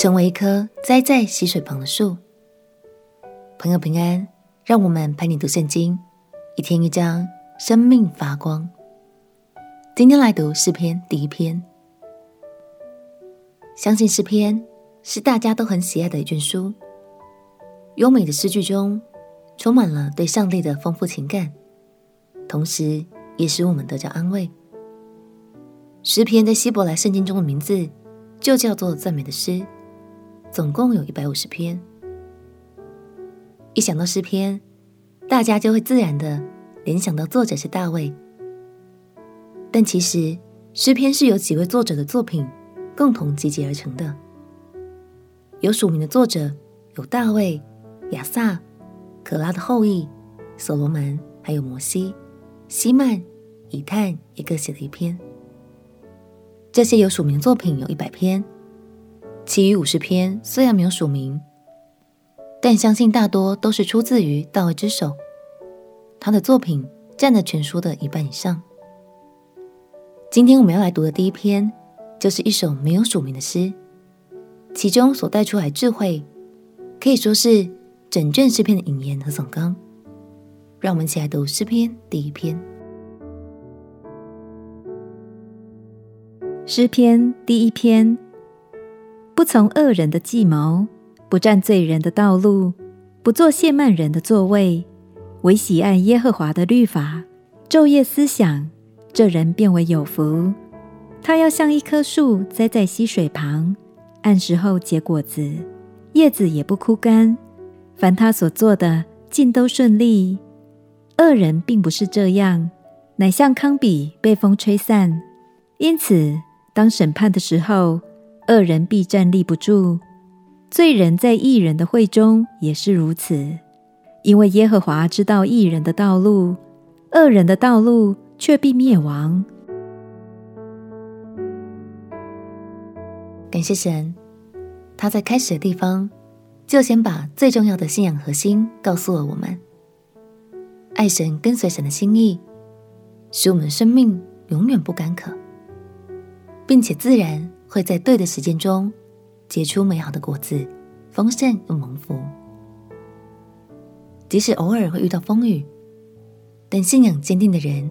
成为一棵栽在溪水旁的树。朋友平安，让我们陪你读圣经，一天一章，生命发光。今天来读诗篇第一篇。相信诗篇是大家都很喜爱的一卷书，优美的诗句中充满了对上帝的丰富情感，同时也使我们得着安慰。诗篇在希伯来圣经中的名字就叫做赞美的诗，总共有一百五十篇。一想到诗篇，大家就会自然的联想到作者是大卫。但其实诗篇是由几位作者的作品共同集结而成的。有署名的作者有大卫、亚萨、可拉的后裔、所罗门，还有摩西、希曼、以探也各写了一篇。这些有署名作品有一百篇，其余五十篇虽然没有署名，但相信大多都是出自于大卫之手。他的作品占了全书的一半以上。今天我们要来读的第一篇，就是一首没有署名的诗，其中所带出来智慧，可以说是整卷诗篇的引言和总纲。让我们一起来读诗篇第一篇。诗篇第一篇：不从恶人的计谋，不占罪人的道路，不做亵慢人的座位，唯喜爱耶和华的律法，昼夜思想，这人便为有福。他要像一棵树栽在溪水旁，按时候结果子，叶子也不枯干。凡他所做的，尽都顺利。恶人并不是这样，乃像糠秕被风吹散，因此。当审判的时候，恶人必站立不住；罪人在异人的会中也是如此。因为耶和华知道异人的道路，恶人的道路却必灭亡。感谢神，他在开始的地方就先把最重要的信仰核心告诉了我们：爱神、跟随神的心意，使我们生命永远不干渴。并且自然会在对的时间中结出美好的果子，丰盛又蒙福。即使偶尔会遇到风雨，但信仰坚定的人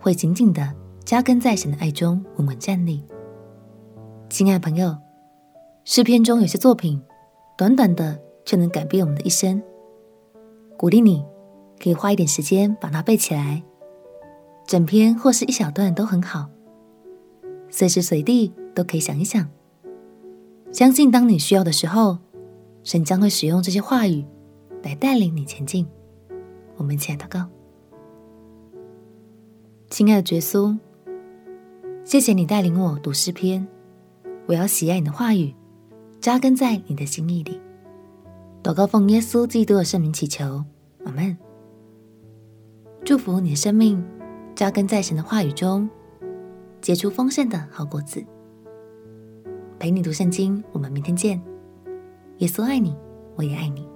会紧紧的扎根在神的爱中，稳稳站立。亲爱朋友，诗篇中有些作品，短短的却能改变我们的一生。鼓励你可以花一点时间把它背起来，整篇或是一小段都很好。随时随地都可以想一想，相信当你需要的时候，神将会使用这些话语来带领你前进。我们一起来祷告，亲爱的耶稣，谢谢你带领我读诗篇，我要喜爱你的话语，扎根在你的心意里。祷告奉耶稣基督的圣名祈求，阿门。祝福你的生命，扎根在神的话语中。结出丰盛的好果子。陪你读圣经，我们明天见。耶稣爱你，我也爱你。